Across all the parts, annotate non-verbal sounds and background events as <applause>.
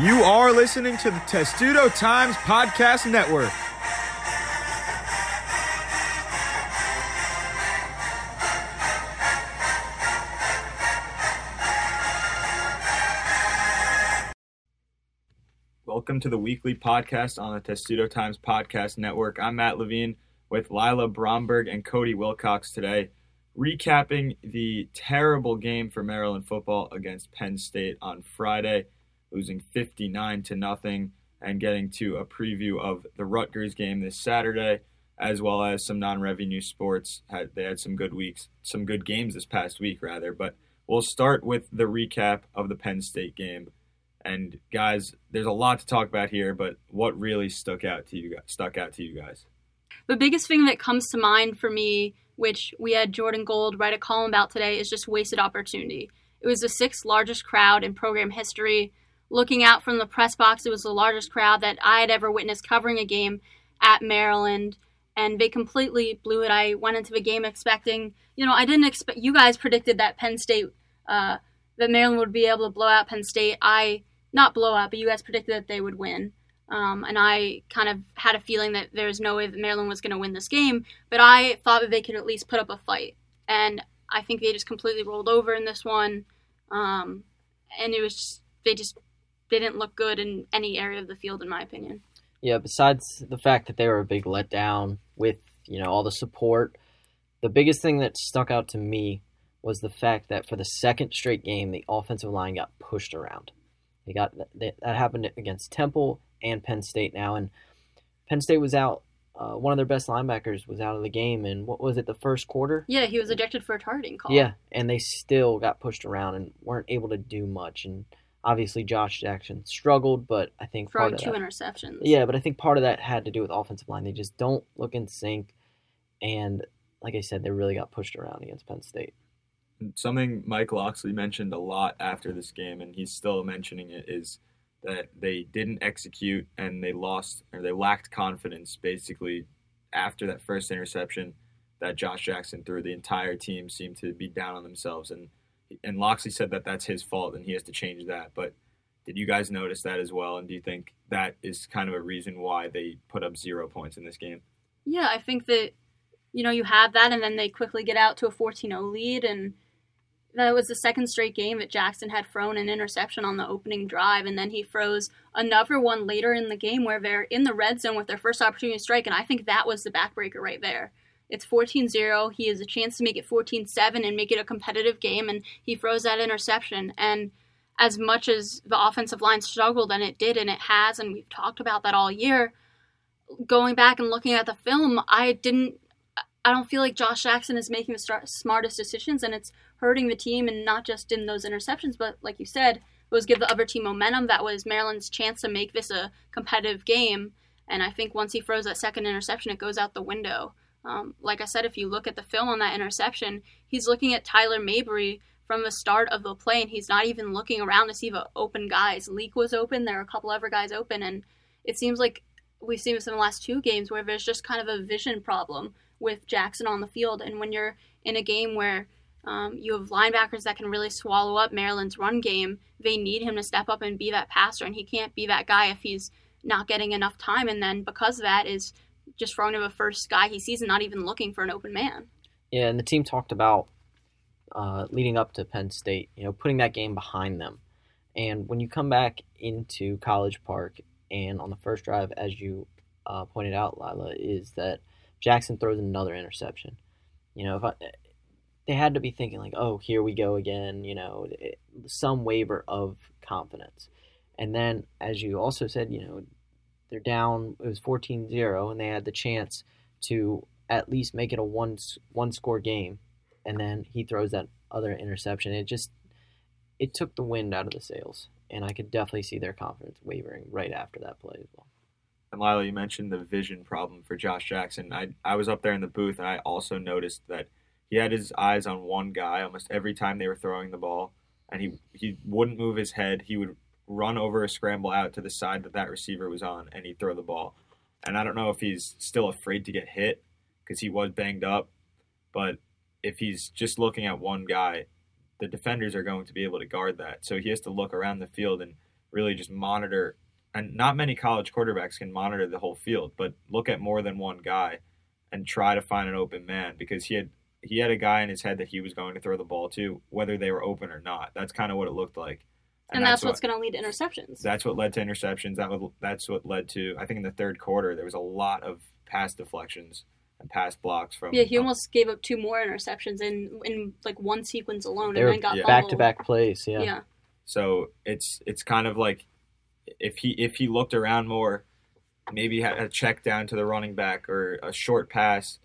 You are listening to the Testudo Times Podcast Network. Welcome to the weekly podcast on the Testudo Times Podcast Network. I'm Matt Levine with Lila Bromberg and Cody Wilcox today, recapping the terrible game for Maryland football against Penn State on Friday losing 59 to nothing, and getting to a preview of the Rutgers game this Saturday, as well as some non-revenue sports. Had they had some good weeks, some good games this past week rather. But we'll start with the recap of the Penn State game. And guys, there's a lot to talk about here, but what really stuck out to you guys? Stuck out to you guys? The biggest thing that comes to mind for me, which we had Jordan Gold write a column about today, is just wasted opportunity. It was the sixth largest crowd in program history looking out from the press box, it was the largest crowd that I had ever witnessed covering a game at Maryland, and they completely blew it. I went into the game expecting, you know, I didn't expect. You guys predicted that Penn State, uh, that Maryland would be able to blow out Penn State. I not blow out, but you guys predicted that they would win. Um, and I kind of had a feeling that there's no way that Maryland was going to win this game, but I thought that they could at least put up a fight. And I think they just completely rolled over in this one. Um, and it was just, they just didn't look good in any area of the field, in my opinion. Yeah, besides the fact that they were a big letdown with you know all the support, the biggest thing that stuck out to me was the fact that for the second straight game, the offensive line got pushed around. They got that, that happened against Temple and Penn State now, and Penn State was out. Uh, one of their best linebackers was out of the game, and what was it? The first quarter? Yeah, he was ejected for a targeting call. Yeah, and they still got pushed around and weren't able to do much. And Obviously, Josh Jackson struggled, but I think throwing part two that, interceptions. Yeah, but I think part of that had to do with offensive line. They just don't look in sync, and like I said, they really got pushed around against Penn State. Something Mike Locksley mentioned a lot after this game, and he's still mentioning it, is that they didn't execute and they lost or they lacked confidence basically after that first interception that Josh Jackson threw. The entire team seemed to be down on themselves, and and Locksley said that that's his fault and he has to change that. But did you guys notice that as well? And do you think that is kind of a reason why they put up zero points in this game? Yeah, I think that, you know, you have that and then they quickly get out to a 14 0 lead. And that was the second straight game that Jackson had thrown an interception on the opening drive. And then he throws another one later in the game where they're in the red zone with their first opportunity to strike. And I think that was the backbreaker right there. It's 14 0. He has a chance to make it 14 7 and make it a competitive game, and he throws that interception. And as much as the offensive line struggled, and it did, and it has, and we've talked about that all year, going back and looking at the film, I didn't. I don't feel like Josh Jackson is making the smartest decisions, and it's hurting the team, and not just in those interceptions, but like you said, it was give the other team momentum. That was Maryland's chance to make this a competitive game, and I think once he throws that second interception, it goes out the window. Um, like I said, if you look at the film on that interception, he's looking at Tyler Mabry from the start of the play, and he's not even looking around to see the open guys. Leake was open, there are a couple other guys open, and it seems like we've seen this in the last two games where there's just kind of a vision problem with Jackson on the field. And when you're in a game where um, you have linebackers that can really swallow up Maryland's run game, they need him to step up and be that passer, and he can't be that guy if he's not getting enough time. And then because of that is just throwing to the first guy he sees and not even looking for an open man. Yeah, and the team talked about uh, leading up to Penn State, you know, putting that game behind them. And when you come back into College Park and on the first drive, as you uh, pointed out, Lila, is that Jackson throws another interception. You know, if I, they had to be thinking like, oh, here we go again. You know, it, some waiver of confidence. And then, as you also said, you know, they're down. It was 14-0, and they had the chance to at least make it a one one score game. And then he throws that other interception. It just it took the wind out of the sails, and I could definitely see their confidence wavering right after that play as well. And Lila, you mentioned the vision problem for Josh Jackson. I I was up there in the booth, and I also noticed that he had his eyes on one guy almost every time they were throwing the ball, and he he wouldn't move his head. He would run over a scramble out to the side that that receiver was on, and he'd throw the ball. And I don't know if he's still afraid to get hit because he was banged up, but if he's just looking at one guy, the defenders are going to be able to guard that. So he has to look around the field and really just monitor. And not many college quarterbacks can monitor the whole field, but look at more than one guy and try to find an open man because he had he had a guy in his head that he was going to throw the ball to, whether they were open or not. That's kind of what it looked like. And, that's, what's going to lead to interceptions. That's what led to interceptions. That would, that's what led to I think in the third quarter there was a lot of pass deflections and pass blocks from. Yeah, he almost gave up two more interceptions in in like one sequence alone, They and were then got yeah. back to back plays. Yeah. Yeah. So it's it's kind of like if he if he looked around more, maybe had a check down to the running back or a short pass,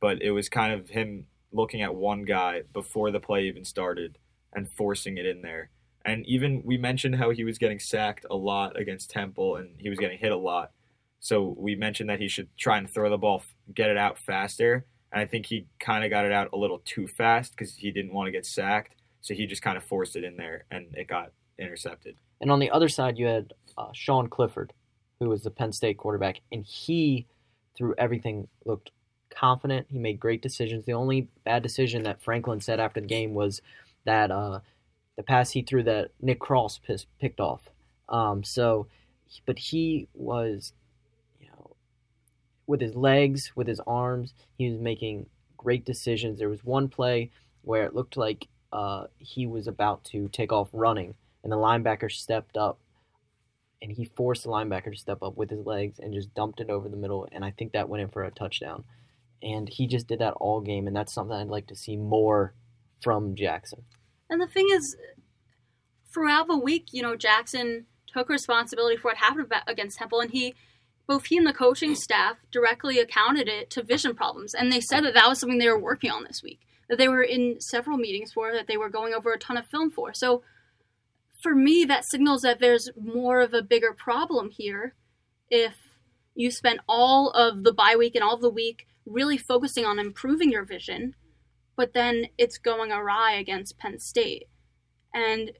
but it was kind of him looking at one guy before the play even started and forcing it in there. And even we mentioned how he was getting sacked a lot against Temple and he was getting hit a lot. So we mentioned that he should try and throw the ball, get it out faster. And I think he kind of got it out a little too fast because he didn't want to get sacked. So he just kind of forced it in there and it got intercepted. And on the other side, you had uh, Sean Clifford, who was the Penn State quarterback, and he, through everything, looked confident. He made great decisions. The only bad decision that Franklin said after the game was that uh, the pass he threw that Nick Cross picked off. Um, so, but he was, you know, with his legs, with his arms, he was making great decisions. There was one play where it looked like uh, he was about to take off running, and the linebacker stepped up and he forced the linebacker to step up with his legs and just dumped it over the middle and I think that went in for a touchdown. And he just did that all game and that's something I'd like to see more from Jackson. And the thing is, throughout the week, you know, Jackson took responsibility for what happened against Temple, and he, both he and the coaching staff, directly accounted it to vision problems. And they said that that was something they were working on this week, that they were in several meetings for, that they were going over a ton of film for. So, for me, that signals that there's more of a bigger problem here. If you spent all of the bye week and all of the week really focusing on improving your vision, but then it's going awry against Penn State. And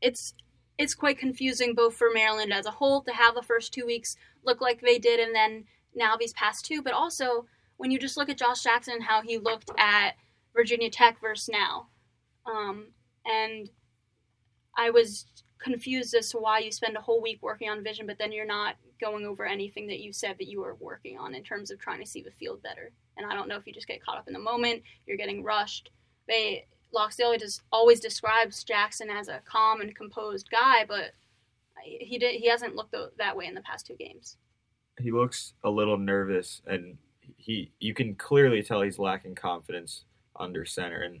it's it's quite confusing both for Maryland as a whole to have the first two weeks look like they did and then now these past two, but also when you just look at Josh Jackson and how he looked at Virginia Tech versus now. Um, and I was confused as to why you spend a whole week working on vision, but then you're not going over anything that you said that you were working on in terms of trying to see the field better. And I don't know if you just get caught up in the moment, you're getting rushed. They Locksley just always describes Jackson as a calm and composed guy, but he did he hasn't looked that way in the past two games. He looks a little nervous and he you can clearly tell he's lacking confidence under center and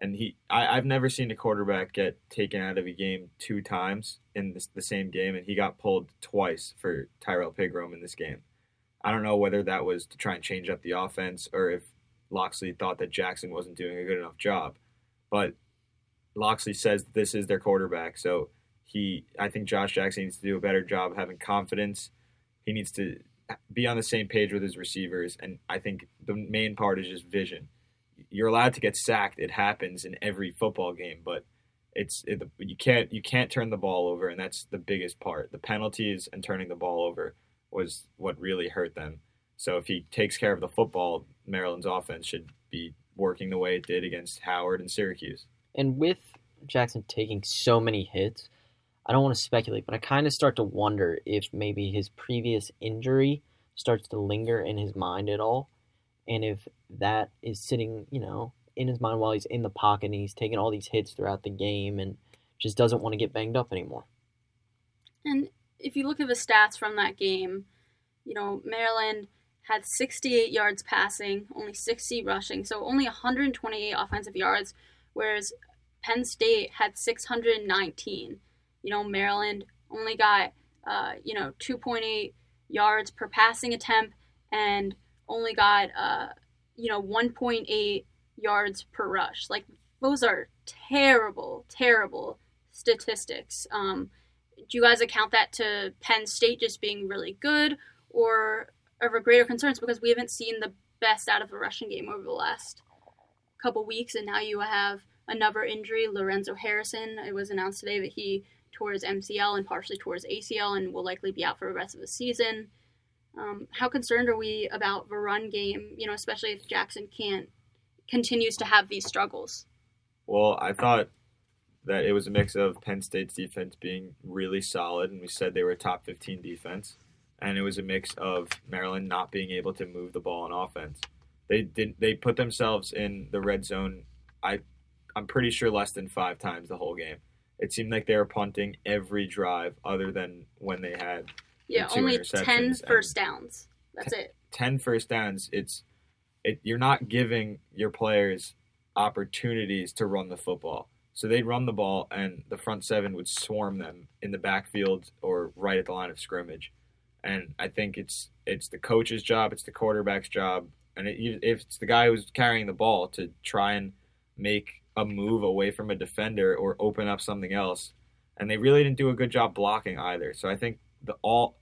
and he I, I've never seen a quarterback get taken out of a game two times in this, the same game and he got pulled twice for Tyrell Pigrome in this game. I don't know whether that was to try and change up the offense or if Locksley thought that Jackson wasn't doing a good enough job. But Locksley says this is their quarterback, so he I think Josh Jackson needs to do a better job having confidence. He needs to be on the same page with his receivers, and I think the main part is just vision. You're allowed to get sacked; it happens in every football game, but it's it, you can't you can't turn the ball over, and that's the biggest part. The penalties and turning the ball over was what really hurt them. So if he takes care of the football, Maryland's offense should be working the way it did against Howard and Syracuse. And with Jackson taking so many hits, I don't want to speculate, but I kind of start to wonder if maybe his previous injury starts to linger in his mind at all. And if that is sitting, you know, in his mind while he's in the pocket and he's taking all these hits throughout the game and just doesn't want to get banged up anymore. And if you look at the stats from that game, you know, Maryland had 68 yards passing, only 60 rushing, so only 128 offensive yards, whereas Penn State had 619. You know, Maryland only got, uh, you know, 2.8 yards per passing attempt and only got, uh, you know, 1.8 yards per rush. Like, those are terrible, terrible statistics. Um, do you guys account that to Penn State just being really good, or are greater concerns because we haven't seen the best out of the rushing game over the last couple weeks, and now you have another injury, Lorenzo Harrison. It was announced today that he tore his MCL and partially tore his ACL and will likely be out for the rest of the season. Um, how concerned are we about the run game? You know, especially if Jackson can't continues to have these struggles. Well, I thought that it was a mix of Penn State's defense being really solid, and we said they were a top 15 defense, and it was a mix of Maryland not being able to move the ball on offense. They did they put themselves in the red zone. I I'm pretty sure less than five times the whole game. It seemed like they were punting every drive, other than when they had yeah only 10 first downs. That's ten, it. 10 first downs. It's it. You're not giving your players opportunities to run the football. So they'd run the ball, and the front seven would swarm them in the backfield or right at the line of scrimmage. And I think it's it's the coach's job, it's the quarterback's job, and it, if it's the guy who's carrying the ball to try and make a move away from a defender or open up something else. And they really didn't do a good job blocking either. So I think the all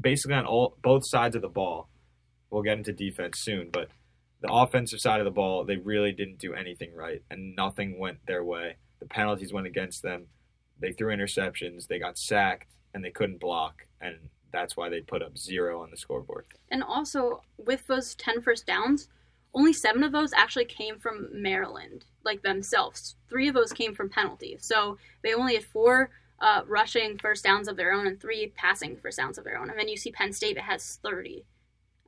basically on all both sides of the ball. We'll get into defense soon, but the offensive side of the ball, they really didn't do anything right, and nothing went their way. The penalties went against them. They threw interceptions. They got sacked, and they couldn't block, and that's why they put up zero on the scoreboard. And also, with those 10 first downs, only seven of those actually came from Maryland, like themselves. Three of those came from penalties. So they only had four uh, rushing first downs of their own and three passing first downs of their own. And then you see Penn State it has 30.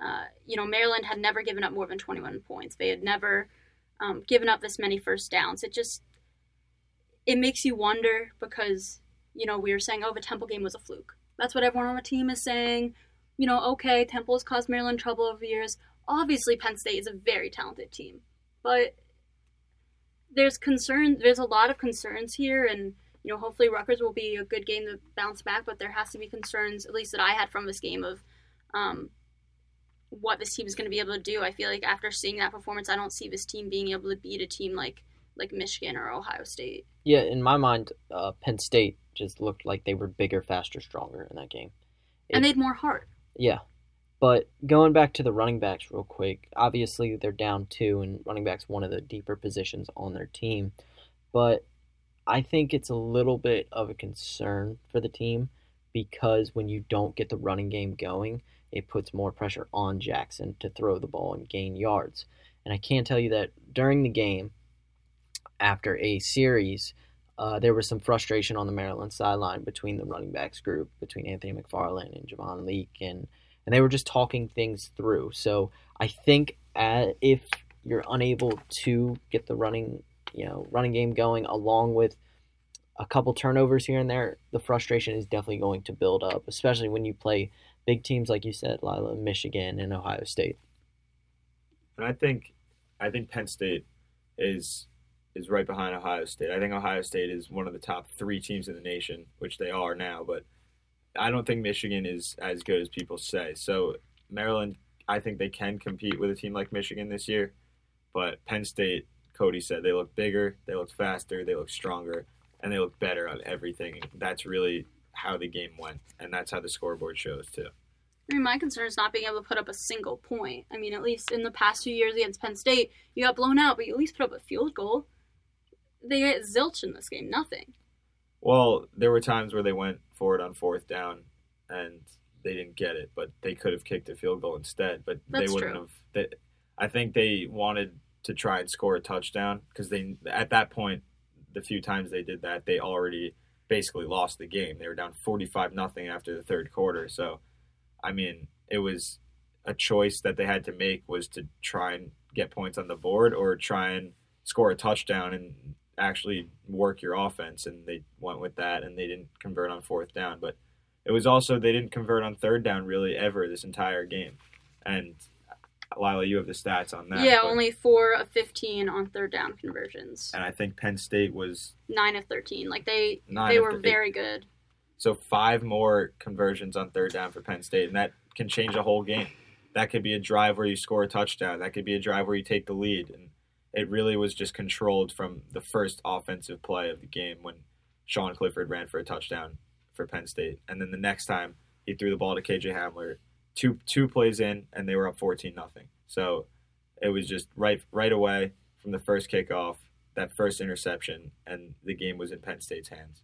Uh, you know, Maryland had never given up more than 21 points. They had never um, given up this many first downs. It just it makes you wonder because you know we were saying, oh, the Temple game was a fluke. That's what everyone on the team is saying. You know, okay, Temple has caused Maryland trouble over the years. Obviously, Penn State is a very talented team, but there's concern. There's a lot of concerns here, and you know, hopefully Rutgers will be a good game to bounce back. But there has to be concerns, at least that I had from this game, of um, what this team is going to be able to do. I feel like after seeing that performance, I don't see this team being able to beat a team like like Michigan or Ohio State. Yeah, in my mind, uh, Penn State just looked like they were bigger, faster, stronger in that game. It, and they had more heart. Yeah. But going back to the running backs real quick, obviously they're down two, and running back's one of the deeper positions on their team. But I think it's a little bit of a concern for the team because when you don't get the running game going, it puts more pressure on Jackson to throw the ball and gain yards. And I can tell you that during the game, after a series, uh, there was some frustration on the Maryland sideline between the running backs group, between Anthony McFarland and Javon Leake, and and they were just talking things through. So I think uh, if you're unable to get the running, you know, running game going, along with a couple turnovers here and there, the frustration is definitely going to build up, especially when you play big teams like you said, Lila, Michigan and Ohio State. And I think I think Penn State is is right behind Ohio State. I think Ohio State is one of the top three teams in the nation, which they are now, but I don't think Michigan is as good as people say. So Maryland, I think they can compete with a team like Michigan this year, but Penn State, Cody said, they look bigger, they look faster, they look stronger, and they look better on everything. That's really how the game went, and that's how the scoreboard shows too. I mean, my concern is not being able to put up a single point. I mean, at least in the past few years against Penn State, you got blown out, but you at least put up a field goal. They get zilch in this game, nothing. Well, there were times where they went forward on fourth down and they didn't get it, but they could have kicked a field goal instead. But That's they wouldn't true. have. They, I think they wanted to try and score a touchdown because they at that point, the few times they did that, they already basically lost the game. They were down 45 nothing after the third quarter. So, I mean, it was a choice that they had to make was to try and get points on the board or try and score a touchdown and actually work your offense, and they went with that, and they didn't convert on fourth down. But it was also they didn't convert on third down really ever this entire game, and Lila, you have the stats on that. yeah, but- only four of fifteen on third down conversions. and I think Penn State was Nine of thirteen. Like they they were the- very good. So five more conversions on third down for Penn State, and that can change a whole game. That could be a drive where you score a touchdown. That could be a drive where you take the lead, and it really was just controlled from the first offensive play of the game when Sean Clifford ran for a touchdown for Penn State, and then the next time he threw the ball to KJ Hamler, two two plays in, and they were up fourteen nothing. So it was just right right away from the first kickoff, that first interception, and the game was in Penn State's hands.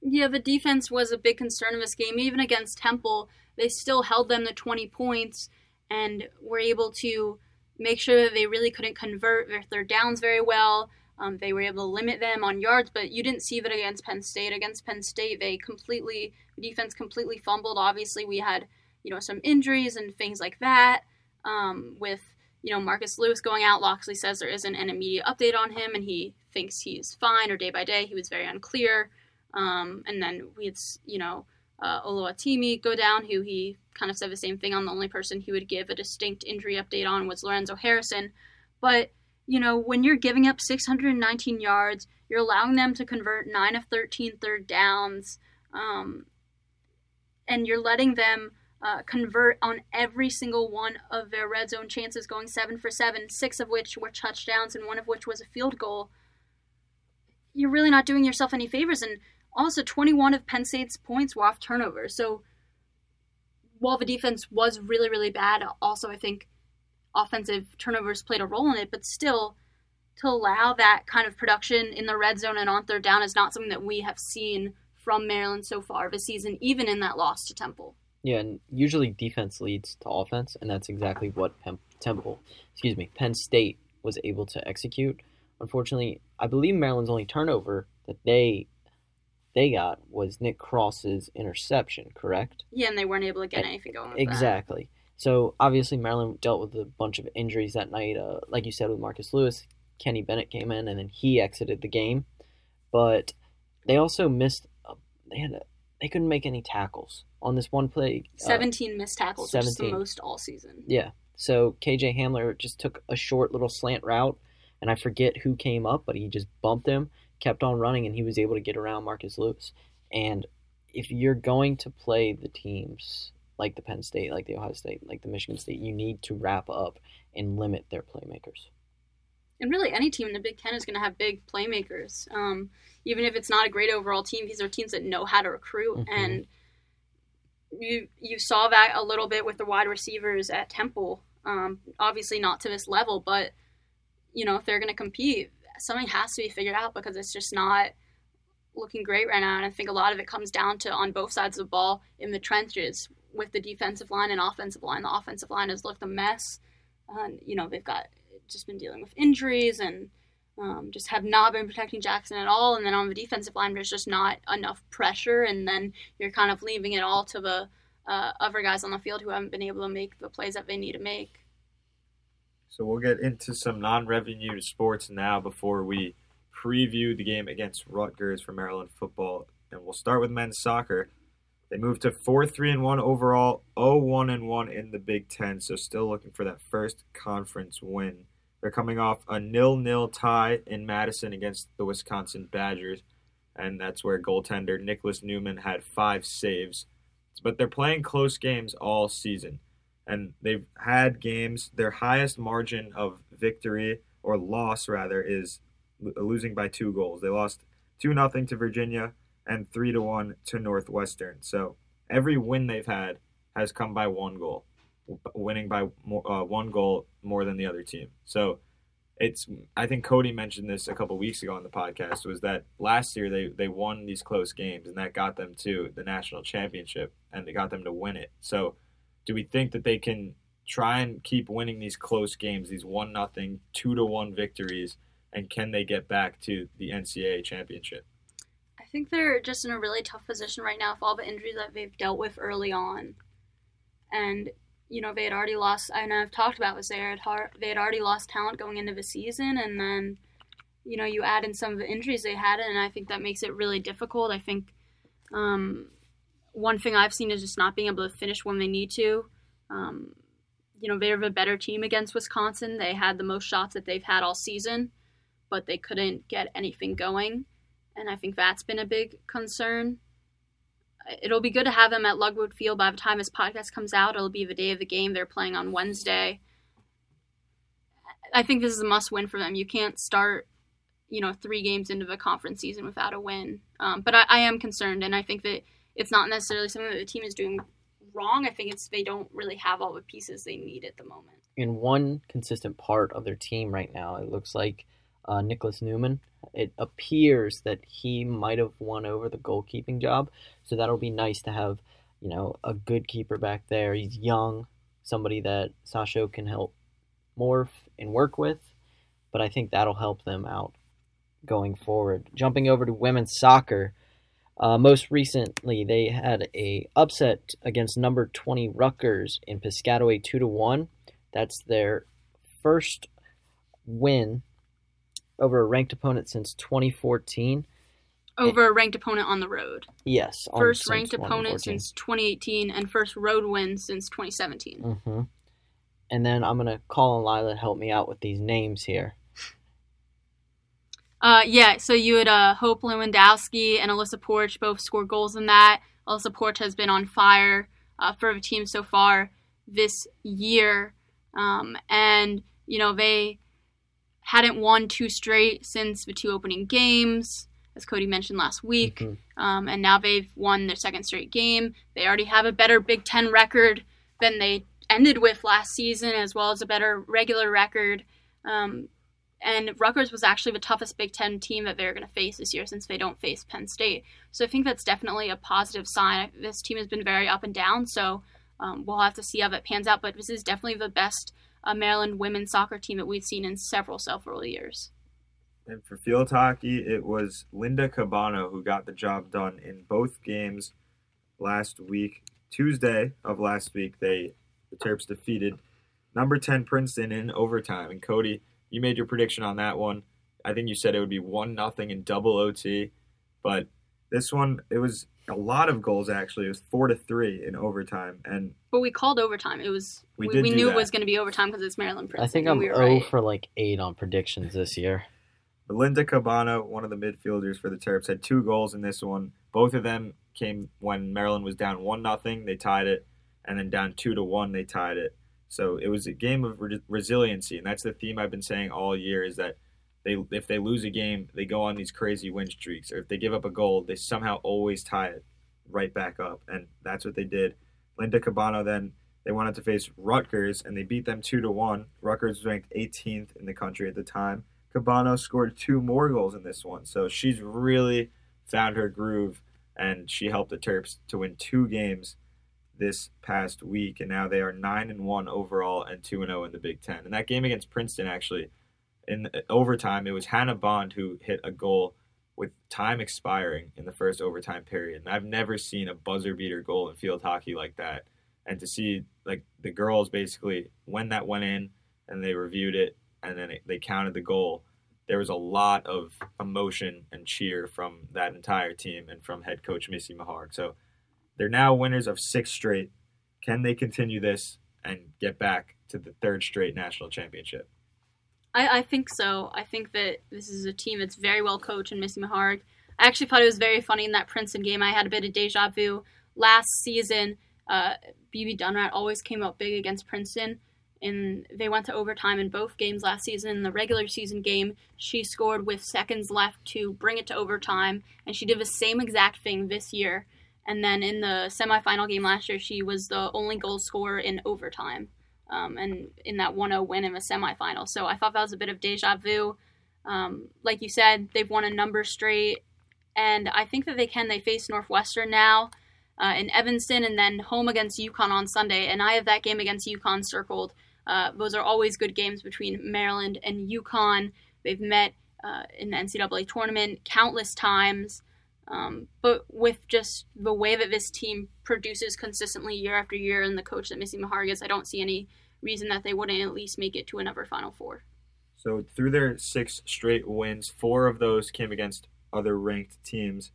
Yeah, the defense was a big concern of this game. Even against Temple, they still held them to 20 points and were able to make sure that they really couldn't convert their third downs very well. Um, they were able to limit them on yards, but you didn't see that against Penn State. Against Penn State, they completely defense completely fumbled. Obviously, we had you know some injuries and things like that. Um, with you know Marcus Lewis going out, Locksley says there isn't an immediate update on him, and he thinks he's fine or day by day. He was very unclear. Um, and then we had, you know, uh, go down, who he kind of said the same thing on. The only person he would give a distinct injury update on was Lorenzo Harrison. But, you know, when you're giving up 619 yards, you're allowing them to convert 9 of 13 third downs, um, and you're letting them uh, convert on every single one of their red zone chances, going 7 for 7, six of which were touchdowns, and one of which was a field goal. You're really not doing yourself any favors. And also, 21 of Penn State's points were off turnovers. So while the defense was really, really bad, also I think offensive turnovers played a role in it. But still, to allow that kind of production in the red zone and on third down is not something that we have seen from Maryland so far this season, even in that loss to Temple. Yeah, and usually defense leads to offense, and that's exactly what Pem- Temple, excuse me, Penn State was able to execute. Unfortunately, I believe Maryland's only turnover that they they got was Nick Cross's interception, correct? Yeah, and they weren't able to get anything going with that. Exactly. So obviously Maryland dealt with a bunch of injuries that night. Uh, like you said with Marcus Lewis, Kenny Bennett came in and then he exited the game, but they also missed. A, they had a, they couldn't make any tackles on this one play. uh, 17. 17 missed tackles, which is the 17. most all season. Yeah. So KJ Hamler just took a short little slant route, and I forget who came up, but he just bumped him, kept on running, and he was able to get around Marcus Lewis. And if you're going to play the teams like the Penn State, like the Ohio State, like the Michigan State, you need to wrap up and limit their playmakers. And really any team in the Big Ten is going to have big playmakers. Um, even if it's not a great overall team, these are teams that know how to recruit, Mhm. and you you saw that a little bit with the wide receivers at Temple. Um, obviously not to this level, but you know if they're going to compete, something has to be figured out because it's just not looking great right now. And I think a lot of it comes down to on both sides of the ball in the trenches with the defensive line and offensive line. The offensive line has looked a mess. And you know they've got just been dealing with injuries and um, just have not been protecting Jackson at all. And then on the defensive line, there's just not enough pressure, and then you're kind of leaving it all to the uh, other guys on the field who haven't been able to make the plays that they need to make. So we'll get into some non-revenue sports now before we preview the game against Rutgers for Maryland football, and we'll start with men's soccer. They moved to four three and one overall, 0-1 and one in the Big Ten. So still looking for that first conference win. They're coming off a nil-nil tie in Madison against the Wisconsin Badgers, and that's where goaltender Niklas Neumann had five saves. But they're playing close games all season and they've had games. Their highest margin of victory or loss, rather, is lo- losing by two goals. They lost two nothing to Virginia and three to one to Northwestern. So every win they've had has come by one goal, winning by more, uh, one goal more than the other team. So it's I think Cody mentioned this a couple weeks ago on the podcast was that last year they they won these close games and that got them to the national championship and they got them to win it. So do we think that they can try and keep winning these close games, these one nothing, two to one victories, and can they get back to the NCAA championship? I think they're just in a really tough position right now with all the injuries that they've dealt with early on. And, you know, they had already lost, I know I've talked about this, they had, they had already lost talent going into the season, and then you know, you add in some of the injuries they had, and I think that makes it really difficult. I think um, one thing I've seen is just not being able to finish when they need to. Um, you know, they have a better team against Wisconsin. They had the most shots that they've had all season, but they couldn't get anything going. And I think that's been a big concern. It'll be good to have them at Ludwig Field by the time this podcast comes out. It'll be the day of the game. They're playing on Wednesday. I think this is a must win for them. You can't start, you know, three games into the conference season without a win. Um, but I, I am concerned, and I think that it's not necessarily something that the team is doing wrong. I think it's they don't really have all the pieces they need at the moment. In one consistent part of their team right now, it looks like uh, Niklas Neumann. It appears that he might have won over the goalkeeping job, so that'll be nice to have, you know, a good keeper back there. He's young, somebody that Sasho can help morph and work with, but I think that'll help them out going forward. Jumping over to women's soccer, uh, most recently, they had a upset against number 20 Rutgers in Piscataway 2 to 1. That's their first win over a ranked opponent since 2014. Over a ranked opponent on the road. Yes. First ranked opponent since 2018 and first road win since 2017. hmm And then I'm going to call on Lila to help me out with these names here. Uh, yeah, so you had uh, Hope Lewandowski and Alyssa Poarch both scored goals in that. Alyssa Poarch has been on fire uh, for the team so far this year. Um, and, you know, they hadn't won two straight since the two opening games, as Cody mentioned last week. Mhm. Um, and now they've won their second straight game. They already have a better Big Ten record than they ended with last season, as well as a better regular record. Um, and Rutgers was actually the toughest Big Ten team that they're going to face this year since they don't face Penn State. So I think that's definitely a positive sign. This team has been very up and down, so um, we'll have to see how that pans out. But this is definitely the best uh, Maryland women's soccer team that we've seen in several, several years. And for field hockey, it was Linda Cabano who got the job done in both games last week. Tuesday of last week, they the Terps defeated number 10 Princeton in overtime. And Cody, you made your prediction on that one. I think you said it would be 1 nothing in double OT, but this one it was a lot of goals actually. It was 4 to 3 in overtime and But we called overtime. It was We we, we knew that. it was going to be overtime because it's Maryland Princeton. I think I'm we were 0 right. for like 8 on predictions this year. Linda Cabano, one of the midfielders for the Terps, had two goals in this one. Both of them came when Maryland was down one nothing. They tied it, and then down two to one, they tied it. So it was a game of re- resiliency, and that's the theme I've been saying all year: is that they if they lose a game, they go on these crazy win streaks, or if they give up a goal, they somehow always tie it right back up, and that's what they did. Linda Cabano then they wanted to face Rutgers, and they beat them two to one. Rutgers was ranked 18th in the country at the time. Cabano scored two more goals in this one. So she's really found her groove and she helped the Terps to win two games this past week and now they are 9 and 1 overall and 2 and 0 in the Big 10. And that game against Princeton actually in overtime it was Hannah Bond who hit a goal with time expiring in the first overtime period. And I've never seen a buzzer beater goal in field hockey like that. And to see like the girls basically when that went in and they reviewed it and then it, they counted the goal. There was a lot of emotion and cheer from that entire team and from head coach Missy Meharg. So they're now winners of six straight. Can they continue this and get back to the third straight national championship? I, I think so. I think that this is a team that's very well coached and Missy Meharg. I actually thought it was very funny in that Princeton game. I had a bit of deja vu. Last season, uh, Bibi Donraadt always came out big against Princeton, and they went to overtime in both games last season. In the regular season game, she scored with seconds left to bring it to overtime, and she did the same exact thing this year. And then in the semifinal game last year, she was the only goal scorer in overtime um, and in that 1-0 win in the semifinal. So I thought that was a bit of deja vu. Um, like you said, they've won a number straight, and I think that they can. They face Northwestern now uh, in Evanston, and then home against UConn on Sunday. And I have that game against UConn circled. Uh, those are always good games between Maryland and UConn. They've met uh, in the NCAA tournament countless times. Um, but with just the way that this team produces consistently year after year and the coach that Missy Meharg is, I don't see any reason that they wouldn't at least make it to another Final Four. So through their six straight wins, four of those came against other ranked teams,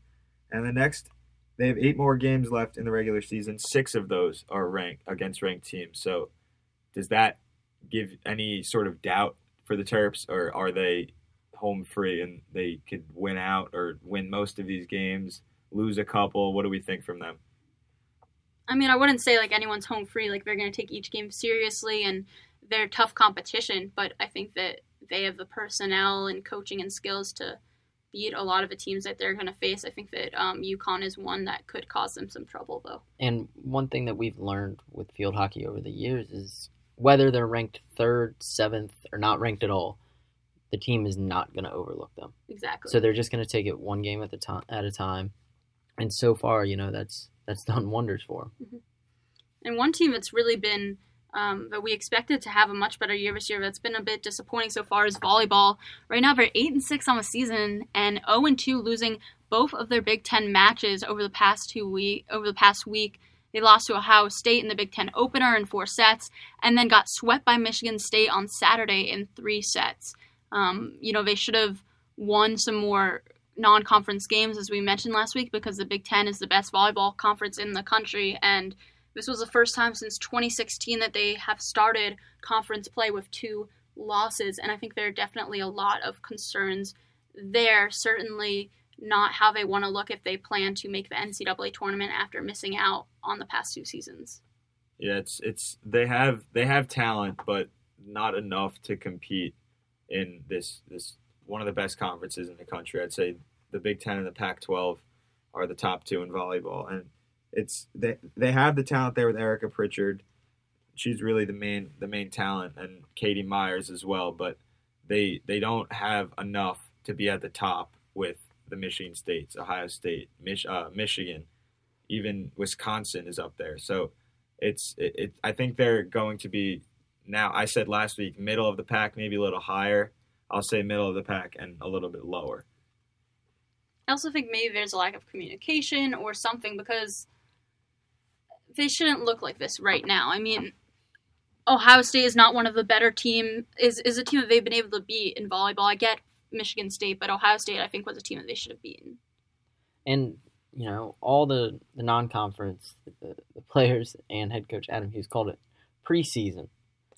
and the next they have eight more games left in the regular season. Six of those are ranked against ranked teams. So does that give any sort of doubt for the Terps, or are they home free and they could win out or win most of these games, lose a couple? What do we think from them? I mean, I wouldn't say like anyone's home free. Like they're going to take each game seriously and they're tough competition. But I think that they have the personnel and coaching and skills to beat a lot of the teams that they're going to face. I think that um, UConn is one that could cause them some trouble, though. And one thing that we've learned with field hockey over the years is whether they're ranked third, seventh, or not ranked at all, the team is not going to overlook them. Exactly. So they're just going to take it one game at the time at a time. And so far, you know, that's that's <laughs> done wonders for them. And one team that's really been um, that we expected to have a much better year this year that's been a bit disappointing so far is volleyball. Right now they're eight and six on the season and zero and two, losing both of their Big Ten matches over the past two week over the past week. They lost to Ohio State in the Big Ten opener in four sets, and then got swept by Michigan State on Saturday in three sets. Um, you know they should have won some more non-conference games as we mentioned last week because the Big Ten is the best volleyball conference in the country and this was the first time since 2016 that they have started conference play with two losses, and I think there are definitely a lot of concerns there. Certainly not how they want to look if they plan to make the NCAA tournament after missing out on the past two seasons. Yeah, it's it's they have they have talent, but not enough to compete in this this one of the best conferences in the country. I'd say the Big Ten and the Pac-12 are the top two in volleyball, and it's they they have the talent there with Erica Pritchard. She's really the main the main talent, and Katie Myers as well. But they they don't have enough to be at the top with the Michigan States, Ohio State, Mich- uh, Michigan, even Wisconsin is up there. So it's it, it. I think they're going to be now. I said last week middle of the pack, maybe a little higher. I'll say middle of the pack and a little bit lower. I also think maybe there's a lack of communication or something because they shouldn't look like this right now. I mean, Ohio State is not one of the better team is is a team that they've been able to beat in volleyball. I get Michigan State, but Ohio State I think was a team that they should have beaten. And you know, all the the non-conference the, the players and head coach Adam Hughes called it preseason.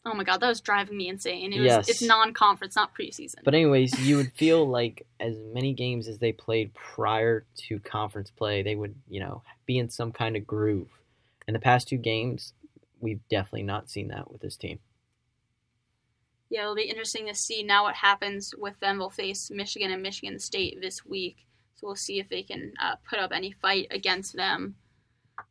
Oh my god, that was driving me insane. It was Yes. it's non-conference, not preseason. But anyways, you would feel like as many games as they played prior to conference play, they would, you know, be in some kind of groove. In the past two games, we've definitely not seen that with this team. yeah, it'll be interesting to see now what happens with them. They'll face Michigan and Michigan State this week, so we'll see if they can uh, put up any fight against them.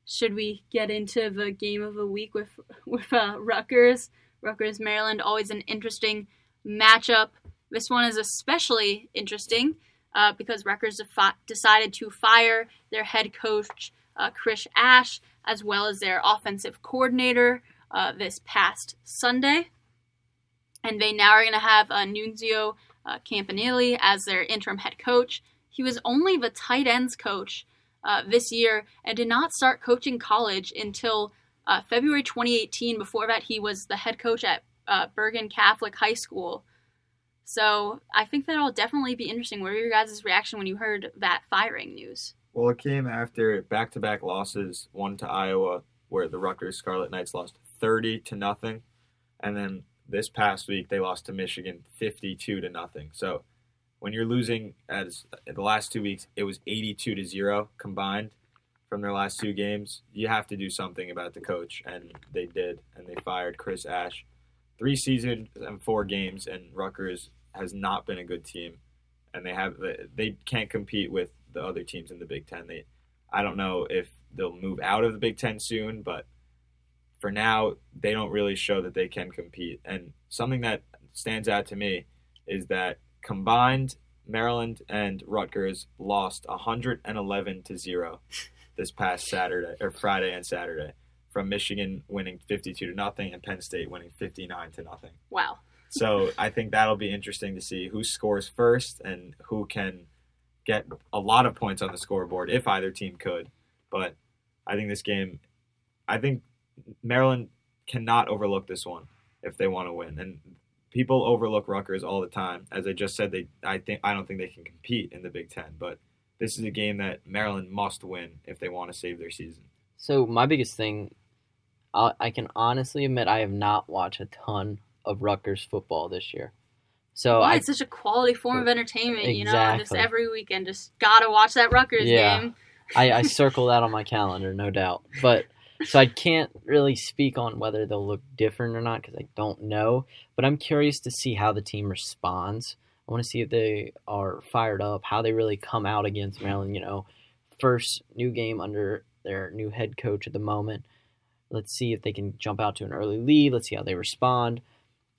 Should we get into the game of the week with <laughs> with uh, Rutgers? Rutgers Maryland, always an interesting matchup. This one is especially interesting uh, because Rutgers defi- decided to fire their head coach uh, Chris Ash as well as their offensive coordinator uh, this past Sunday and they now are going to have uh, Nunzio uh, Campanile as their interim head coach. He was only the tight ends coach uh, this year and did not start coaching college until uh, February 2018. Before that, he was the head coach at uh, Bergen Catholic High School. So I think that'll definitely be interesting. What were your guys' reaction when you heard that firing news? Well, it came after back-to-back losses, one to Iowa, where the Rutgers Scarlet Knights lost 30 to nothing, and then this past week they lost to Michigan 52 to nothing. So when you're losing as the last two weeks, it was 82 to zero combined from their last two games. You have to do something about the coach, and they did, and they fired Chris Ash. Three seasons and four games, and Rutgers has not been a good team, and they have they can't compete with the other teams in the Big Ten. They, I don't know if they'll move out of the Big Ten soon, but for now, they don't really show that they can compete. And something that stands out to me is that combined, Maryland and Rutgers lost 111 to zero this past Saturday or Friday and Saturday, from Michigan winning 52 to nothing and Penn State winning 59 to nothing. Wow. So I think that'll be interesting to see who scores first and who can get a lot of points on the scoreboard if either team could. But I think this game, I think Maryland cannot overlook this one if they want to win. And people overlook Rutgers all the time. As I just said, they I think I don't think they can compete in the Big Ten, but this is a game that Maryland must win if they want to save their season. So my biggest thing, I, I can honestly admit I have not watched a ton of Rutgers football this year. So Why? I It's such a quality form of entertainment, you know. Just every weekend, just gotta watch that Rutgers Yeah. game. I, I <laughs> circle that on my calendar, no doubt. But so I can't really speak on whether they'll look different or not because I don't know. But I'm curious to see how the team responds. I want to see if they are fired up, how they really come out against Maryland. You know, first new game under their new head coach at the moment. Let's see if they can jump out to an early lead. Let's see how they respond.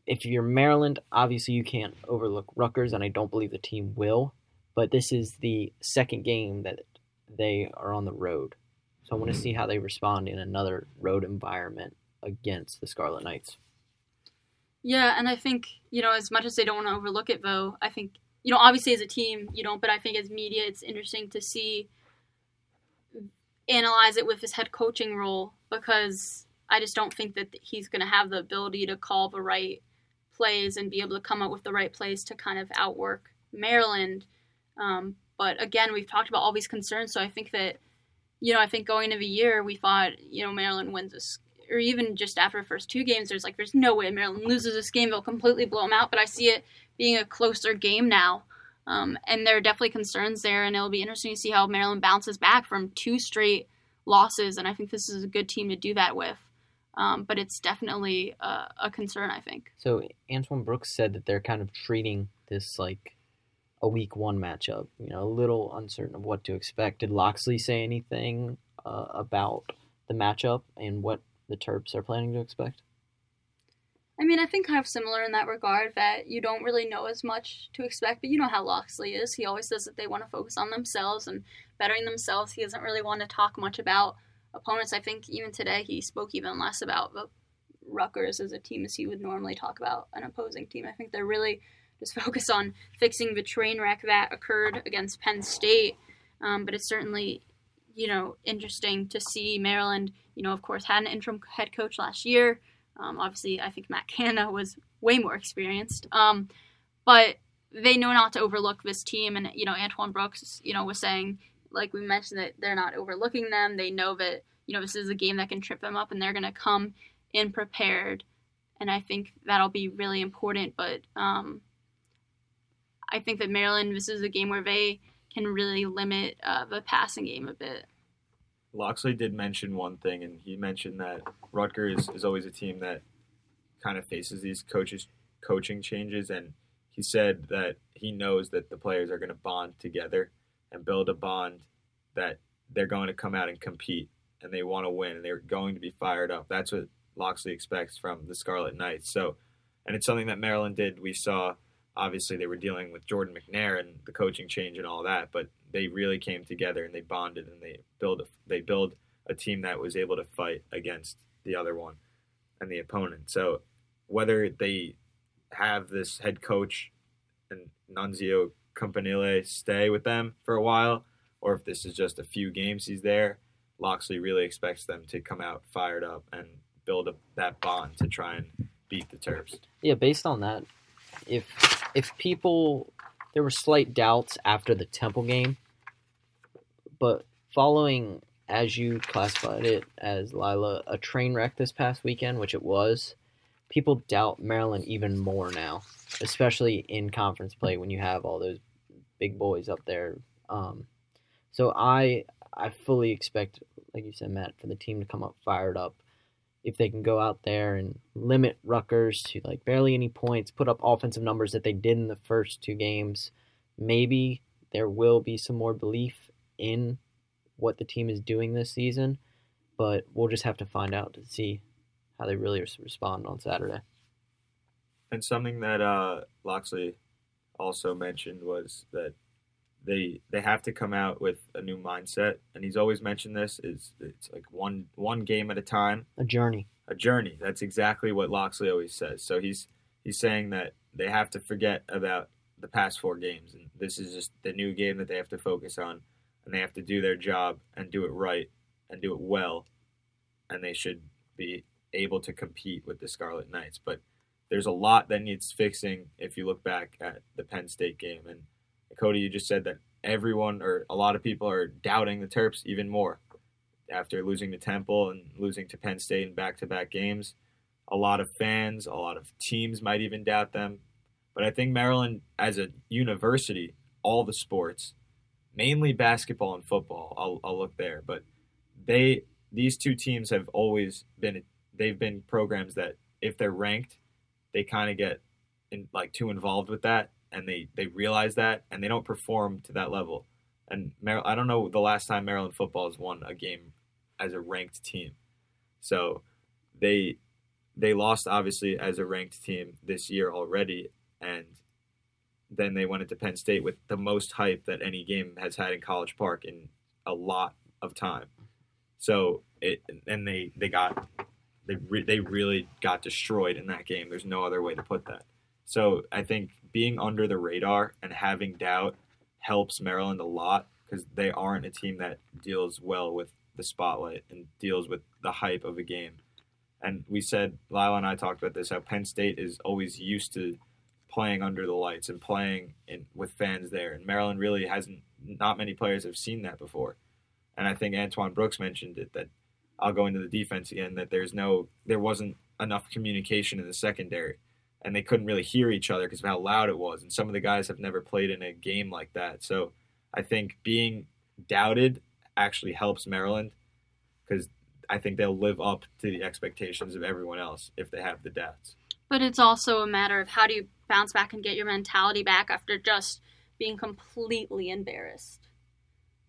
If you're Maryland, obviously you can't overlook Rutgers, and I don't believe the team will. But this is the second game that they are on the road. So I want to mm-hmm. see how they respond in another road environment against the Scarlet Knights. Yeah, and I think, you know, as much as they don't want to overlook it, though, I think, you know, obviously as a team, you don't, but I think as media, it's interesting to see, analyze it with his head coaching role because I just don't think that he's going to have the ability to call the right plays and be able to come up with the right plays to kind of outwork Maryland. Um, but again, we've talked about all these concerns, so I think that, you know, I think going into the year, we thought, you know, Maryland wins this or even just after the first two games, there's like there's no way Maryland loses this game. They'll completely blow them out. But I see it being a closer game now, um, and there are definitely concerns there. And it'll be interesting to see how Maryland bounces back from two straight losses. And I think this is a good team to do that with. Um, but it's definitely a, a concern. I think. So Antoine Brooks said that they're kind of treating this like a week one matchup. You know, a little uncertain of what to expect. Did Locksley say anything uh, about the matchup and what the Terps are planning to expect? I mean, I think kind of similar in that regard that you don't really know as much to expect, but you know how Locksley is. He always says that they want to focus on themselves and bettering themselves. He doesn't really want to talk much about opponents. I think even today he spoke even less about the Rutgers as a team as he would normally talk about an opposing team. I think they're really just <laughs> focused on fixing the train wreck that occurred against Penn State. Um, but it's certainly, you know, interesting to see Maryland, you know, of course, had an interim head coach last year. Um, obviously, I think Matt <laughs> Canada was way more experienced. Um, but they know not to overlook this team. And, you know, Antoine Brooks, you know, was saying, like we mentioned, that they're not overlooking them. They know that, you know, this is a game that can trip them up and they're going to come in prepared. And I think that'll be really important. But um, I think that Maryland, this is a game where they can really limit uh, the passing game a bit. Locksley did mention one thing, and he mentioned that Rutgers is always a team that kind of faces these coaches coaching changes, and he said that he knows that the players are going to bond together and build a bond that they're going to come out and compete, and they want to win, and they're going to be fired up. That's what Locksley expects from the Scarlet Knights. So, and it's something that Maryland did. We saw obviously they were dealing with Jordan McNair and the coaching change and all that, but they really came together and they bonded and they build a, they build a team that was able to fight against the other one and the opponent. So whether they have this head coach and Nunzio Campanile stay with them for a while, or if this is just a few games he's there, Locksley really expects them to come out fired up and build up that bond to try and beat the Terps. Yeah, based on that, if if people there were slight doubts after the Temple game, but following as you classified it as Lila a train wreck this past weekend, which it was, people doubt Maryland even more now, especially in conference play when you have all those big boys up there. Um, so I I fully expect, like you said, Matt, for the team to come up fired up if they can go out there and limit Rutgers to like barely any points, put up offensive numbers that they did in the first two games, maybe there will be some more belief in what the team is doing this season. But we'll just have to find out to see how they really respond on Saturday. And something that uh, Locksley also mentioned was that they they have to come out with a new mindset, and he's always mentioned this is it's like one one game at a time, A journey. a journey. That's exactly what Locksley always says. So he's he's saying that they have to forget about the past four games, and this is just the new game that they have to focus on, and they have to do their job and do it right and do it well, and they should be able to compete with the Scarlet Knights. But there's a lot that needs fixing if you look back at the Penn State game. And Cody, you just said that everyone or a lot of people are doubting the Terps even more after losing to Temple and losing to Penn State in back to back games. A lot of fans, a lot of teams might even doubt them. But I think Maryland, as a university, all the sports, mainly basketball and football, I'll, I'll look there. But they, these two teams have always been, they've been programs that if they're ranked, they kind of get in, like too involved with that, and they they realize that, and they don't perform to that level. And Mar- I don't know the last time Maryland football has won a game as a ranked team. So they they lost obviously as a ranked team this year already, and then they went into Penn State with the most hype that any game has had in College Park in a lot of time. So it and they they got they re- they really got destroyed in that game. There's no other way to put that. So I think being under the radar and having doubt helps Maryland a lot because they aren't a team that deals well with the spotlight and deals with the hype of a game. And we said, Lila and I talked about this, how Penn State is always used to playing under the lights and playing in, with fans there. And Maryland really hasn't, not many players have seen that before. And I think Antoine Brooks mentioned it that I'll go into the defense again, that there's no, there wasn't enough communication in the secondary. And they couldn't really hear each other because of how loud it was. And some of the guys have never played in a game like that. So I think being doubted actually helps Maryland because I think they'll live up to the expectations of everyone else if they have the doubts. But it's also a matter of how do you bounce back and get your mentality back after just being completely embarrassed.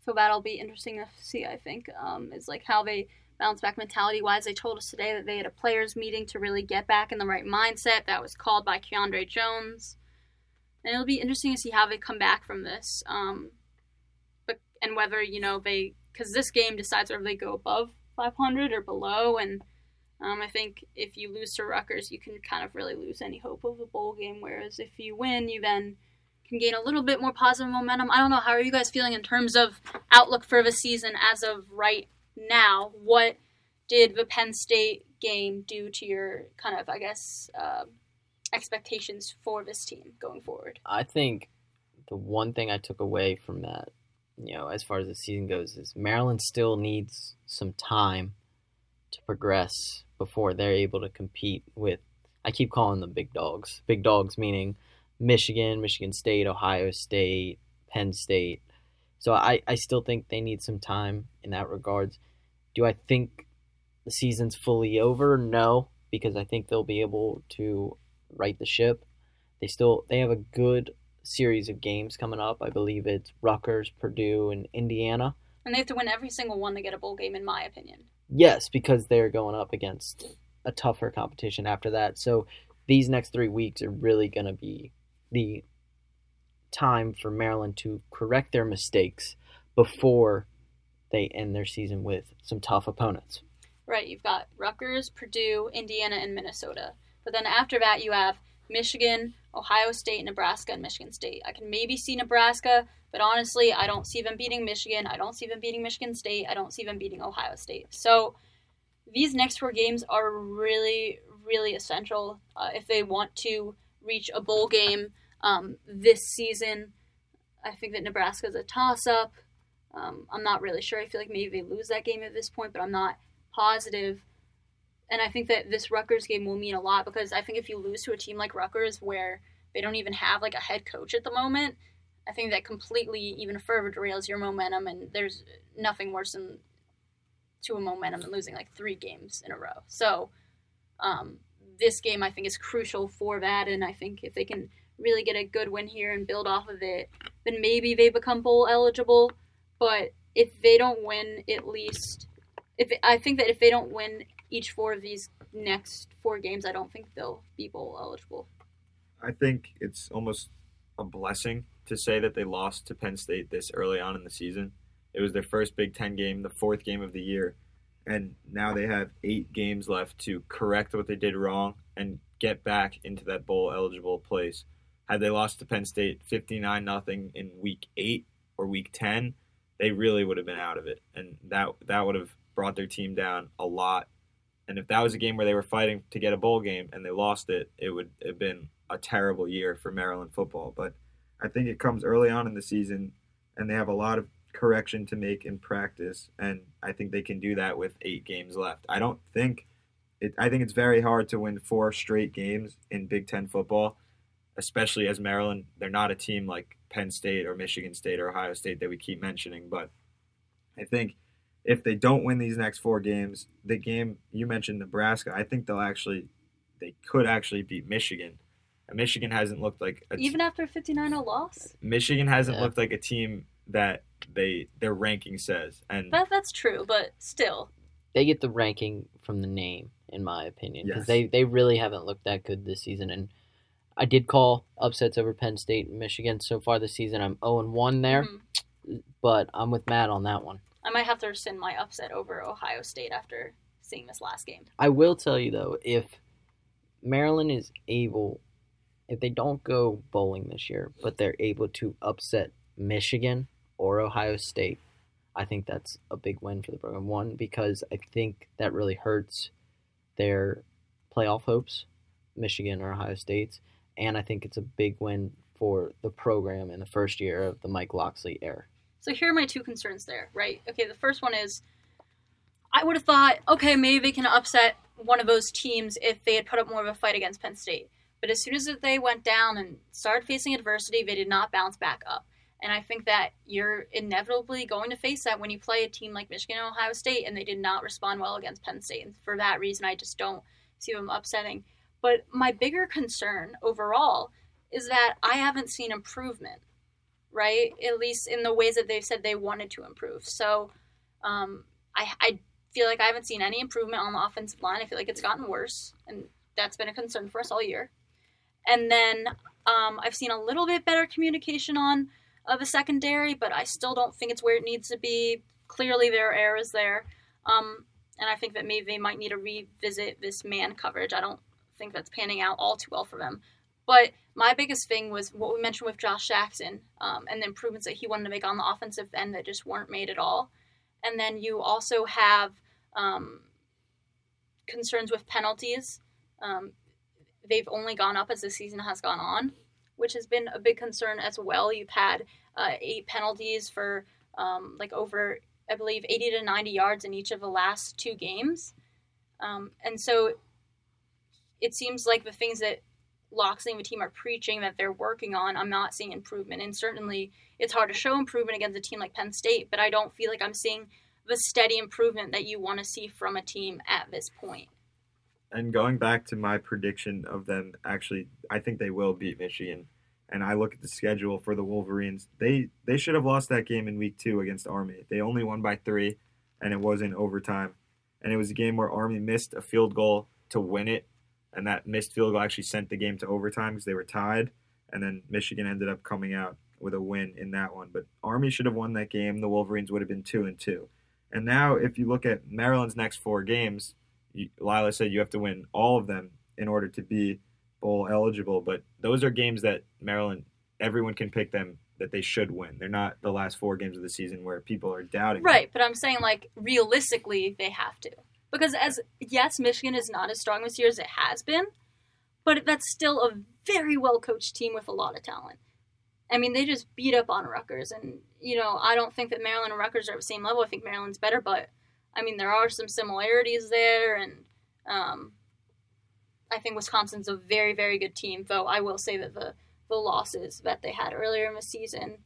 So that'll be interesting to see. I think um, is like how they bounce back mentality wise. They told us today that they had a players meeting to really get back in the right mindset. That was called by Keandre Jones, and it'll be interesting to see how they come back from this. Um, but and whether you know they because this game decides whether they go above 500 or below. And um, I think if you lose to Rutgers, you can kind of really lose any hope of a bowl game. Whereas if you win, you then can gain a little bit more positive momentum. I don't know. How are you guys feeling in terms of outlook for the season as of right now? What did the Penn State game do to your kind of, I guess, uh, expectations for this team going forward? I think the one thing I took away from that you know, as far as the season goes, is Maryland still needs some time to progress before they're able to compete with. I keep calling them big dogs. Big dogs meaning Michigan, Michigan State, Ohio State, Penn State. So I, I still think they need some time in that regards. Do I think the season's fully over? No, because I think they'll be able to right the ship. They still they have a good series of games coming up. I believe it's Rutgers, Purdue, and Indiana. And they have to win every single one to get a bowl game, in my opinion. Yes, because they're going up against a tougher competition after that. So these next three weeks are really going to be the time for Maryland to correct their mistakes before they end their season with some tough opponents. Right, you've got Rutgers, Purdue, Indiana, and Minnesota. But then after that, you have Michigan, Ohio State, Nebraska, and Michigan State. I can maybe see Nebraska, but honestly, I don't see them beating Michigan. I don't see them beating Michigan State. I don't see them beating Ohio State. So these next four games are really, really essential uh, if they want to reach a bowl game um, this season. I think that Nebraska is a toss up. Um, I'm not really sure. I feel like maybe they lose that game at this point, but I'm not positive. And I think that this Rutgers game will mean a lot because I think if you lose to a team like Rutgers where they don't even have like a head coach at the moment, I think that completely even further derails your momentum. And there's nothing worse than to a momentum than losing like three games in a row. So um, this game I think is crucial for that. And I think if they can really get a good win here and build off of it, then maybe they become bowl eligible. But if they don't win, at least if I think that if they don't win each four of these next four games, I don't think they'll be bowl eligible. I think it's almost a blessing to say that they lost to Penn State this early on in the season. It was their first Big Ten game, the fourth game of the year, and now they have eight games left to correct what they did wrong and get back into that bowl eligible place. Had they lost to Penn State 59 nothing in week 8 or week 10, they really would have been out of it and that that would have brought their team down a lot And if that was a game where they were fighting to get a bowl game and they lost it, it would have been a terrible year for Maryland football. But I think it comes early on in the season, and they have a lot of correction to make in practice, and I think they can do that with eight games left. I don't think it. I think it's very hard to win four straight games in Big Ten football, especially as Maryland. They're not a team like Penn State or Michigan State or Ohio State that we keep mentioning, but I think if they don't win these next four games, the game you mentioned Nebraska, I think they'll actually they could actually beat Michigan. And Michigan hasn't looked like a Even after a 59-0 loss? Michigan hasn't Yeah. looked like a team that they their ranking says. And That, that's true, but still. They get the ranking from the name, in my opinion, because Yes. they they really haven't looked that good this season. And I did call upsets over Penn State and Michigan so far this season. I'm 0 1 there, Mhm. but I'm with Matt on that one. I might have to rescind my upset over Ohio State after seeing this last game. I will tell you though, if Maryland is able, if they don't go bowling this year, but they're able to upset Michigan or Ohio State, I think that's a big win for the program. One, because I think that really hurts their playoff hopes, Michigan or Ohio State's, and I think it's a big win for the program in the first year of the Mike Locksley era. So here are my two concerns there, right? Okay, the first one is I would have thought, okay, maybe they can upset one of those teams if they had put up more of a fight against Penn State. But as soon as they went down and started facing adversity, they did not bounce back up. And I think that you're inevitably going to face that when you play a team like Michigan and Ohio State, and they did not respond well against Penn State. And for that reason, I just don't see them upsetting. But my bigger concern overall is that I haven't seen improvement right? At least in the ways that they've said they wanted to improve. So um, I, I feel like I haven't seen any improvement on the offensive line. I feel like it's gotten worse, and that's been a concern for us all year. And then um, I've seen a little bit better communication on uh, the secondary, but I still don't think it's where it needs to be. Clearly, there are errors there. Um, and I think that maybe they might need to revisit this man coverage. I don't think that's panning out all too well for them. But my biggest thing was what we mentioned with Josh Jackson um, and the improvements that he wanted to make on the offensive end that just weren't made at all. And then you also have um, concerns with penalties. Um, they've only gone up as the season has gone on, which has been a big concern as well. You've had uh, eight penalties for um, like over, I believe, 80 to 90 yards in each of the last two games. Um, and so it seems like the things that Locksley and the team are preaching that they're working on, I'm not seeing improvement. And certainly it's hard to show improvement against a team like Penn State, but I don't feel like I'm seeing the steady improvement that you want to see from a team at this point. and going back to my prediction of them actually I think they will beat Michigan. And I look at the schedule for the Wolverines. They they should have lost that game in week 2 against Army. They only won by 3 and it was in overtime. And it was a game where Army missed a field goal to win it and that missed field goal actually sent the game to overtime because they were tied and then Michigan ended up coming out with a win in that one. But Army should have won that game. The Wolverines would have been 2 and 2. And now if you look at Maryland's next 4 games, you, Lila said you have to win all of them in order to be bowl eligible. But those are games that Maryland, everyone can pick them that they should win. They're not the last four games of the season where people are doubting. them. Right, but I'm saying like realistically they have to. Because as yes, Michigan is not as strong this year as it has been, but that's still a very well coached team with a lot of talent. I mean, they just beat up on Rutgers, and you know, I don't think that Maryland and Rutgers are at the same level. I think Maryland's better, but I mean, there are some similarities there, and um, I think Wisconsin's a very, very good team. Though I will say that the the losses that they had earlier in the season,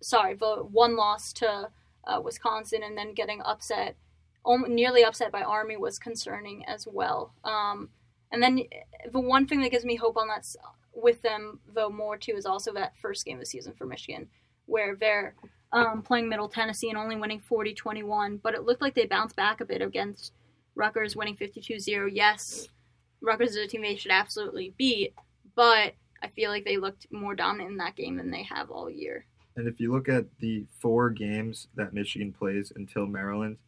sorry, the one loss to uh, Wisconsin and then getting upset, nearly upset by Army was concerning as well. Um, and then the one thing that gives me hope on that with them though more too is also that first game of the season for Michigan, where they're um, playing Middle Tennessee and only winning 40-21, but it looked like they bounced back a bit against Rutgers winning 52-0. Yes, Rutgers is a team they should absolutely beat, but I feel like they looked more dominant in that game than they have all year. And if you look at the four games that Michigan plays until Maryland,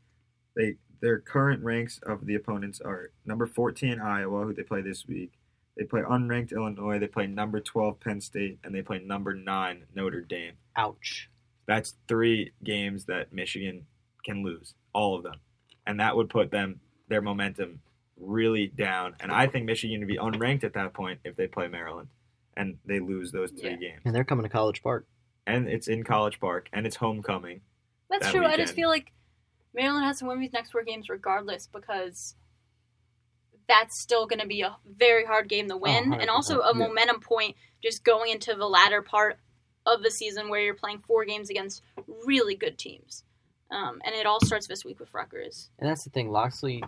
they their current ranks of the opponents are number 14 Iowa, who they play this week. They play unranked Illinois. They play number 12 Penn State, and they play number nine Notre Dame. Ouch. That's three games that Michigan can lose, all of them, and that would put them their momentum really down, and I think Michigan would be unranked at that point if they play Maryland and they lose those three Yeah. games. And they're coming to College Park. And it's in College Park, and it's homecoming. That's that true. I just feel like Maryland has to win these next four games regardless because that's still going to be a very hard game to win, and also a 100%, yeah. momentum point just going into the latter part of the season where you're playing four games against really good teams. Um, and it all starts this week with Rutgers. And that's the thing, Locksley.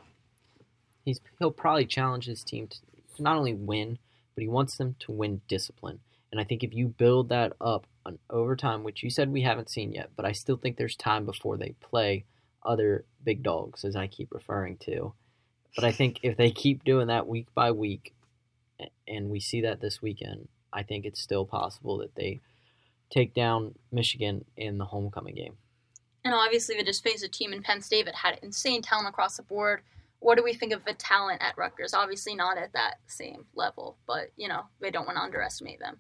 He's he'll probably challenge his team to, to not only win, but he wants them to win discipline. And I think if you build that up on overtime, which you said we haven't seen yet, but I still think there's time before they play other big dogs, as I keep referring to. But I think if they keep doing that week by week, and we see that this weekend, I think it's still possible that they take down Michigan in the homecoming game. And obviously, they just faced a team in Penn State that had insane talent across the board. What do we think of the talent at Rutgers? Obviously, not at that same level, but you know they don't want to underestimate them.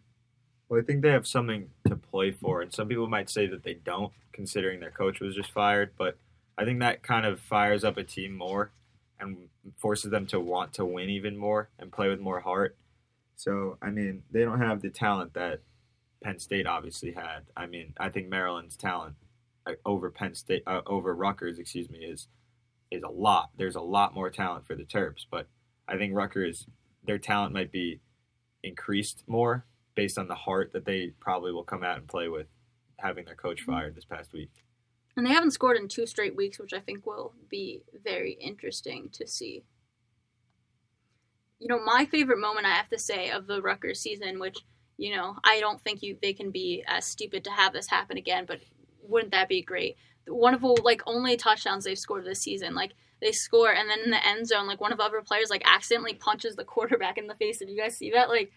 Well, I think they have something to play for, and some people might say that they don't, considering their coach was just fired. But I think that kind of fires up a team more and forces them to want to win even more and play with more heart. So, I mean, they don't have the talent that Penn State obviously had. I mean, I think Maryland's talent uh, over Penn State, uh, over Rutgers, excuse me, is is a lot. There's a lot more talent for the Terps, but I think Rutgers, their talent might be increased more based on the heart that they probably will come out and play with having their coach fired this past week. And they haven't scored in two straight weeks, which I think will be very interesting to see. You know, my favorite moment, I have to say, of the Rutgers season, which, you know, I don't think you they can be as stupid to have this happen again, but wouldn't that be great? One of the, like, only touchdowns they've scored this season. Like, they score, and then in the end zone, like, one of the other players, like, accidentally punches the quarterback in the face. Did you guys see that? Like,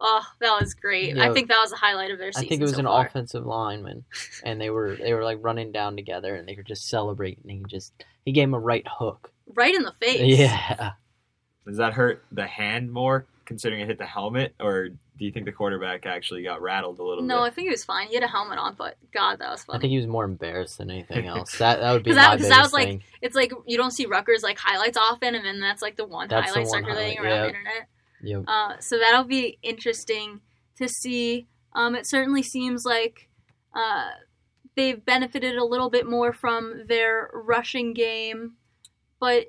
oh, that was great. I think that was the highlight of their season. I think it was so an far. offensive lineman, and they were they were like running down together, and they were just celebrating. And he just he gave him a right hook. Right in the face. Yeah, Does that hurt the hand more, considering it hit the helmet, or do you think the quarterback actually got rattled a little No, I think he was fine. He had a helmet on, but God, that was funny. I think he was more embarrassed than anything <laughs> else. That that would be 'Cause that- my 'cause biggest that was, like, thing. it's like you don't see Rutgers like highlights often, and then that's like the one That's the highlight one circulating highlight, around the internet. Yep. Uh, so that'll be interesting to see. Um, it certainly seems like uh, they've benefited a little bit more from their rushing game, but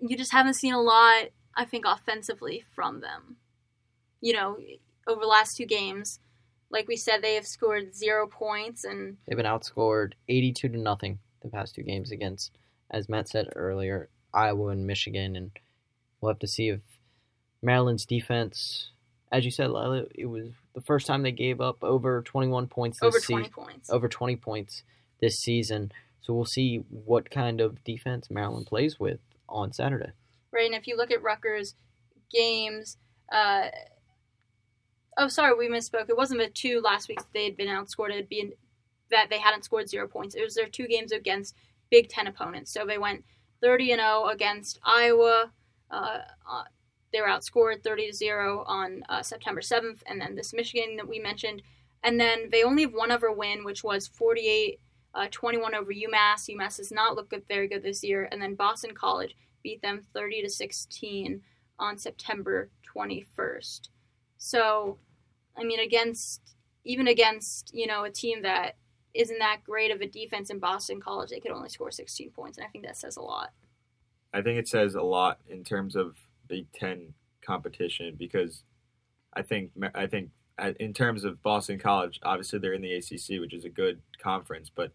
you just haven't seen a lot, I think, offensively from them. You know, over the last two games, like we said, they have scored zero points, and They've been outscored eighty-two to nothing the past two games against, as Matt said earlier, Iowa and Michigan, and we'll have to see if Maryland's defense, as you said, Lila, it was the first time they gave up over twenty-one points this over season. 20 points. over 20 points this season. So we'll see what kind of defense Maryland plays with on Saturday. right? And if you look at Rutgers games, uh, oh, sorry, we misspoke. It wasn't the two last weeks they had been outscored. It'd be that they hadn't scored zero points. It was their two games against Big Ten opponents. So they went 30 and 0 against Iowa. Uh, uh, they were outscored 30 to 0 on uh, September 7th, and then this Michigan that we mentioned. And then they only have one other win, which was 48 uh, 21 over UMass. UMass has not looked good, very good this year. And then Boston College beat them 30 to 16 on September 21st. So, I mean, against even against you know a team that isn't that great of a defense in Boston College, they could only score 16 points, and I think that says a lot. I think it says a lot in terms of Big Ten competition because I think I think uh, in terms of Boston College, obviously they're in the ACC, which is a good conference, but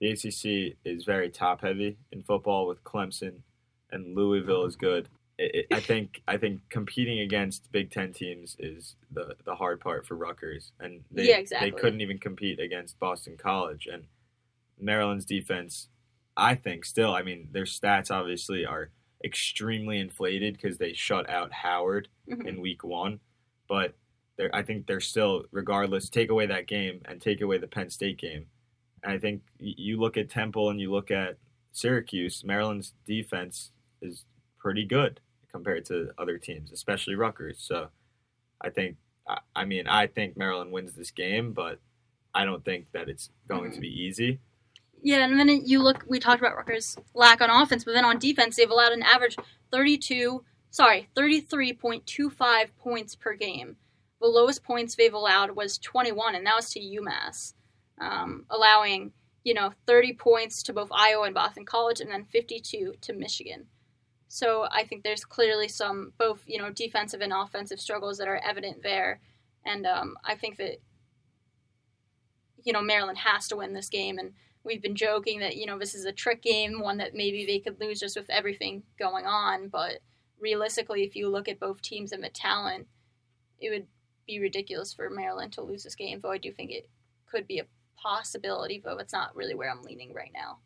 the ACC is very top heavy in football with Clemson and Louisville is good. It, it, I think I think competing against Big Ten teams is the the hard part for Rutgers, and they Yeah, exactly. they couldn't even compete against Boston College and Maryland's defense. I think still, I mean, their stats obviously are extremely inflated because they shut out Howard Mhm. in week one, but they're, I think they're still, regardless, take away that game and take away the Penn State game. And I think you look at Temple and you look at Syracuse, Maryland's defense is pretty good compared to other teams, especially Rutgers. So I think, I, I mean, I think Maryland wins this game, but I don't think that it's going to be easy. Yeah, and then you look. We talked about Rutgers' lack on offense, but then on defense, they've allowed an average thirty-two, sorry, thirty-three point two five points per game. The lowest points they've allowed was twenty-one, and that was to UMass, um, allowing you know thirty points to both Iowa and Boston College, and then fifty-two to Michigan. So I think there's clearly some both you know defensive and offensive struggles that are evident there, and um, I think that you know Maryland has to win this game and we've been joking that you know this is a trick game, one that maybe they could lose just with everything going on. But realistically, if you look at both teams and the talent, it would be ridiculous for Maryland to lose this game. Though I do think it could be a possibility, though it's not really where I'm leaning right now.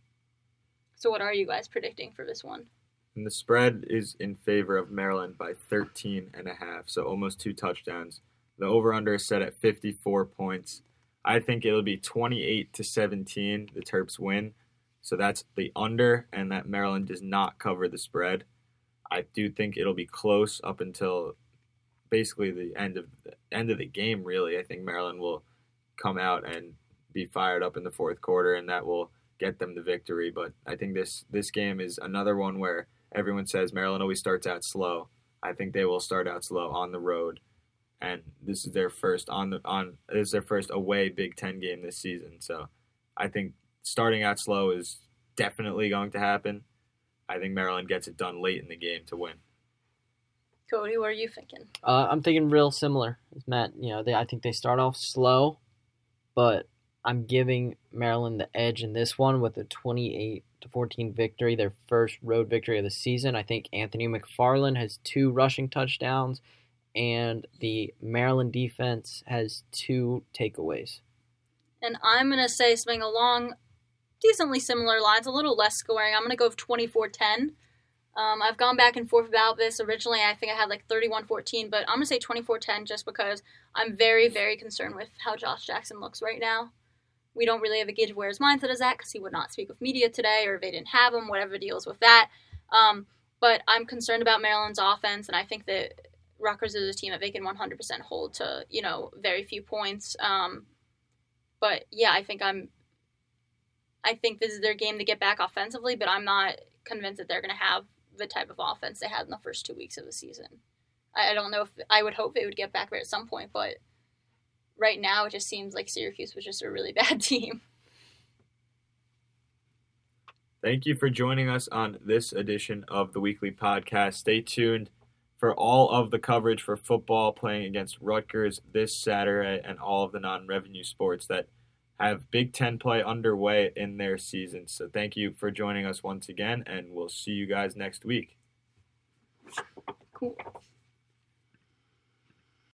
So, what are you guys predicting for this one? And the spread is in favor of Maryland by 13 and a half, so almost two touchdowns. The over under is set at 54 points. I think it'll be 28 to 17. The Terps win. So that's the under, and that Maryland does not cover the spread. I do think it'll be close up until basically the end of the end of the game. Really, I think Maryland will come out and be fired up in the fourth quarter, and that will get them the victory. But I think this this game is another one where everyone says Maryland always starts out slow. I think they will start out slow on the road and this is their first on the on this is their first away Big Ten game this season. So I think starting out slow is definitely going to happen. I think Maryland gets it done late in the game to win. Cody, what are you thinking? Uh, I'm thinking real similar as Matt. You know, they, I think they start off slow, but I'm giving Maryland the edge in this one with a 28 to 14 victory, their first road victory of the season. I think Anthony McFarland has two rushing touchdowns and the Maryland defense has two takeaways. And I'm going to say something along decently similar lines, a little less scoring. I'm going to go 24 10. Um, I've gone back and forth about this. Originally, I think I had like 31 14, but I'm going to say 24 10 just because I'm very, very concerned with how Josh Jackson looks right now. We don't really have a gauge of where his mindset is at because he would not speak with media today or if they didn't have him, whatever deals with that. Um, but I'm concerned about Maryland's offense, and I think that Rutgers is a team that they can 100% hold to, you know, very few points. Um, but yeah, I think I'm. I think this is their game to get back offensively, but I'm not convinced that they're going to have the type of offense they had in the first two weeks of the season. I, I don't know if I would hope they would get back there at some point, but right now it just seems like Syracuse was just a really <laughs> bad team. Thank you for joining us on this edition of the weekly podcast. Stay tuned for all of the coverage for football playing against Rutgers this Saturday and all of the non revenue sports that have Big Ten play underway in their season. So thank you for joining us once again, and we'll see you guys next week. Cool.